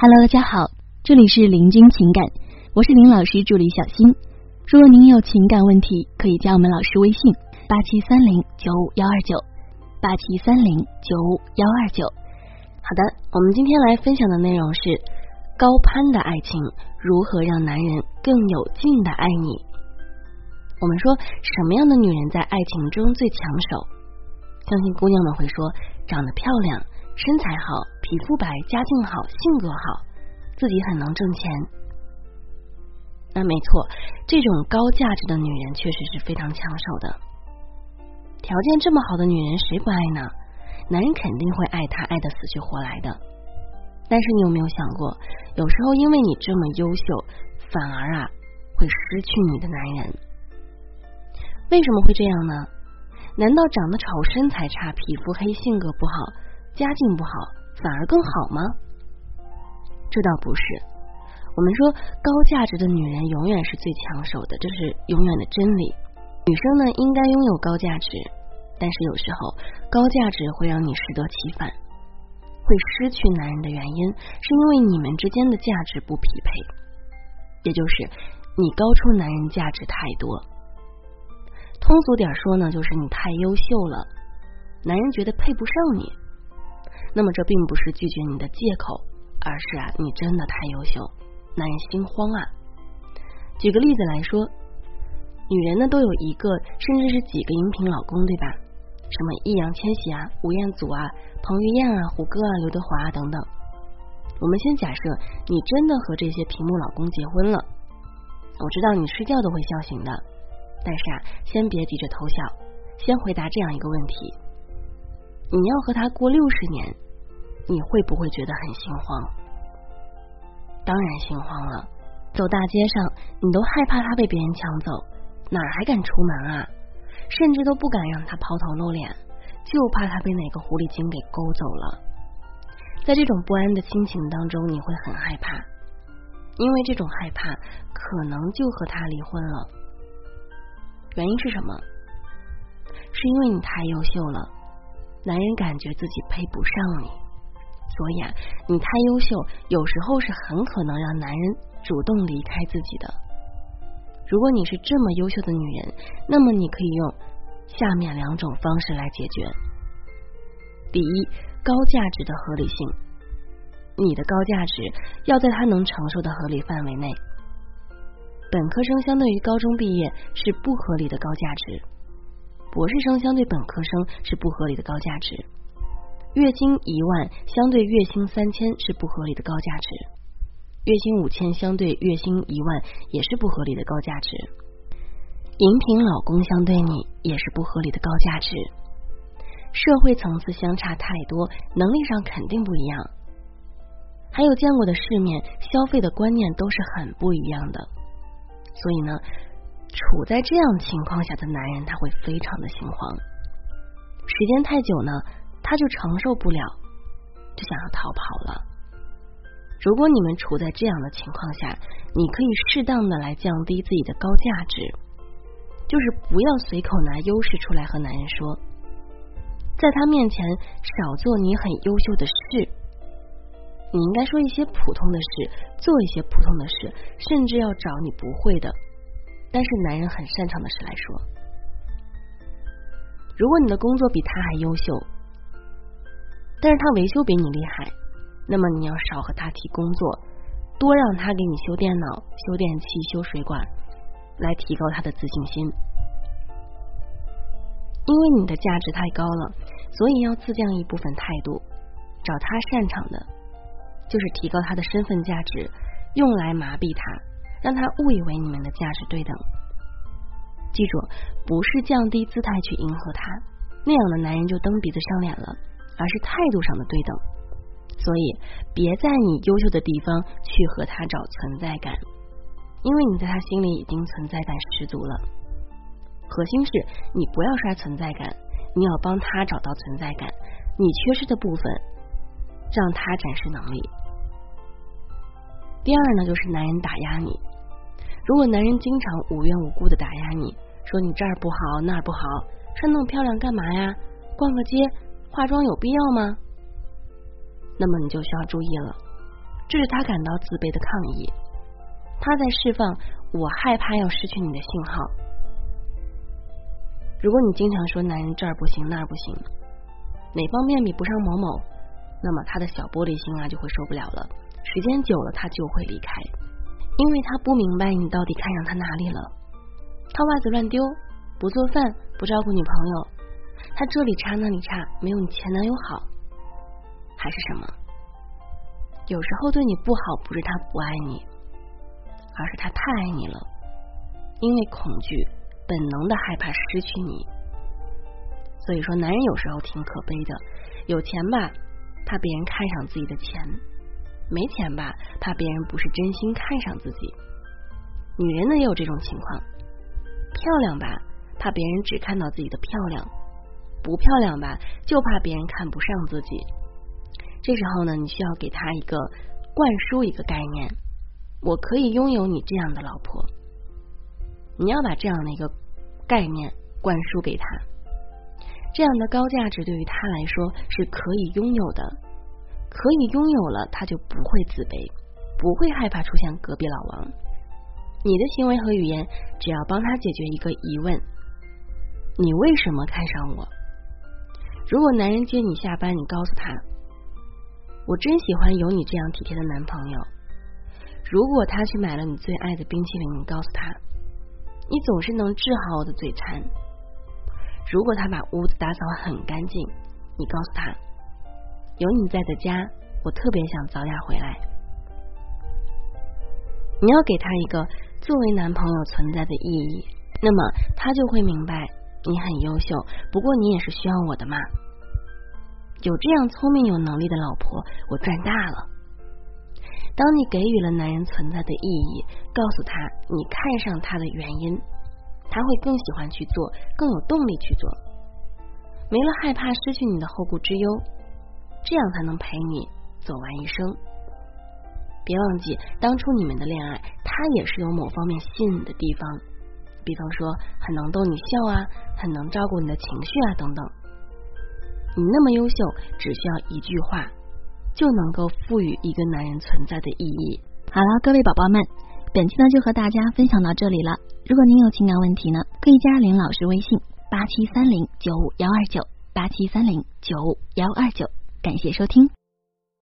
Hello，大家好，这里是林君情感，我是林老师助理小新。如果您有情感问题，可以加我们老师微信八七三零九五幺二九八七三零九五幺二九。好的，我们今天来分享的内容是高攀的爱情如何让男人更有劲的爱你。我们说什么样的女人在爱情中最抢手？相信姑娘们会说，长得漂亮。身材好，皮肤白，家境好，性格好，自己很能挣钱。那没错，这种高价值的女人确实是非常抢手的。条件这么好的女人，谁不爱呢？男人肯定会爱她，爱的死去活来的。但是你有没有想过，有时候因为你这么优秀，反而啊会失去你的男人？为什么会这样呢？难道长得丑、身材差、皮肤黑、性格不好？家境不好反而更好吗？这倒不是。我们说高价值的女人永远是最抢手的，这是永远的真理。女生呢应该拥有高价值，但是有时候高价值会让你适得其反，会失去男人的原因是因为你们之间的价值不匹配，也就是你高出男人价值太多。通俗点说呢，就是你太优秀了，男人觉得配不上你。那么这并不是拒绝你的借口，而是啊，你真的太优秀，男人心慌啊。举个例子来说，女人呢都有一个甚至是几个荧屏老公，对吧？什么易烊千玺啊、吴彦祖啊、彭于晏啊、胡歌啊、刘德华啊等等。我们先假设你真的和这些屏幕老公结婚了，我知道你睡觉都会笑醒的，但是啊，先别急着偷笑，先回答这样一个问题：你要和他过六十年？你会不会觉得很心慌？当然心慌了。走大街上，你都害怕他被别人抢走，哪还敢出门啊？甚至都不敢让他抛头露脸，就怕他被哪个狐狸精给勾走了。在这种不安的心情当中，你会很害怕，因为这种害怕可能就和他离婚了。原因是什么？是因为你太优秀了，男人感觉自己配不上你。所以啊，你太优秀，有时候是很可能让男人主动离开自己的。如果你是这么优秀的女人，那么你可以用下面两种方式来解决：第一，高价值的合理性，你的高价值要在他能承受的合理范围内。本科生相对于高中毕业是不合理的高价值，博士生相对本科生是不合理的高价值。月薪一万相对月薪三千是不合理的高价值，月薪五千相对月薪一万也是不合理的高价值，荧屏老公相对你也是不合理的高价值，社会层次相差太多，能力上肯定不一样，还有见过的世面，消费的观念都是很不一样的，所以呢，处在这样情况下的男人他会非常的心慌，时间太久呢。他就承受不了，就想要逃跑了。如果你们处在这样的情况下，你可以适当的来降低自己的高价值，就是不要随口拿优势出来和男人说，在他面前少做你很优秀的事，你应该说一些普通的事，做一些普通的事，甚至要找你不会的，但是男人很擅长的事来说。如果你的工作比他还优秀。但是他维修比你厉害，那么你要少和他提工作，多让他给你修电脑、修电器、修水管，来提高他的自信心。因为你的价值太高了，所以要自降一部分态度，找他擅长的，就是提高他的身份价值，用来麻痹他，让他误以为你们的价值对等。记住，不是降低姿态去迎合他，那样的男人就蹬鼻子上脸了。而是态度上的对等，所以别在你优秀的地方去和他找存在感，因为你在他心里已经存在感十足了。核心是你不要刷存在感，你要帮他找到存在感，你缺失的部分让他展示能力。第二呢，就是男人打压你，如果男人经常无缘无故的打压你，说你这儿不好那儿不好，穿那么漂亮干嘛呀？逛个街。化妆有必要吗？那么你就需要注意了。这是他感到自卑的抗议，他在释放我害怕要失去你的信号。如果你经常说男人这儿不行那儿不行，哪方面比不上某某，那么他的小玻璃心啊就会受不了了，时间久了他就会离开，因为他不明白你到底看上他哪里了。他袜子乱丢，不做饭，不照顾女朋友，他这里差那里差，没有你前男友好，还是什么？有时候对你不好，不是他不爱你，而是他太爱你了，因为恐惧，本能的害怕失去你。所以说，男人有时候挺可悲的，有钱吧，怕别人看上自己的钱；没钱吧，怕别人不是真心看上自己。女人呢也有这种情况，漂亮吧，怕别人只看到自己的漂亮；不漂亮吧，就怕别人看不上自己。这时候呢，你需要给他一个灌输一个概念：我可以拥有你这样的老婆。你要把这样的一个概念灌输给他，这样的高价值对于他来说是可以拥有的，可以拥有了，他就不会自卑，不会害怕出现隔壁老王。你的行为和语言只要帮他解决一个疑问：你为什么看上我？如果男人接你下班，你告诉他。我真喜欢有你这样体贴的男朋友。如果他去买了你最爱的冰淇淋，你告诉他，你总是能治好我的嘴馋。如果他把屋子打扫很干净，你告诉他，有你在的家，我特别想早点回来。你要给他一个作为男朋友存在的意义，那么他就会明白你很优秀。不过你也是需要我的嘛。有这样聪明有能力的老婆，我赚大了。当你给予了男人存在的意义，告诉他你看上他的原因，他会更喜欢去做，更有动力去做，没了害怕失去你的后顾之忧，这样才能陪你走完一生。别忘记，当初你们的恋爱，他也是有某方面吸引你的地方，比方说很能逗你笑啊，很能照顾你的情绪啊，等等。你那么优秀，只需要一句话就能够赋予一个男人存在的意义。好了，各位宝宝们，本期呢就和大家分享到这里了。如果您有情感问题呢，可以加林老师微信八七三零九五幺二九八七三零九五幺二九。感谢收听。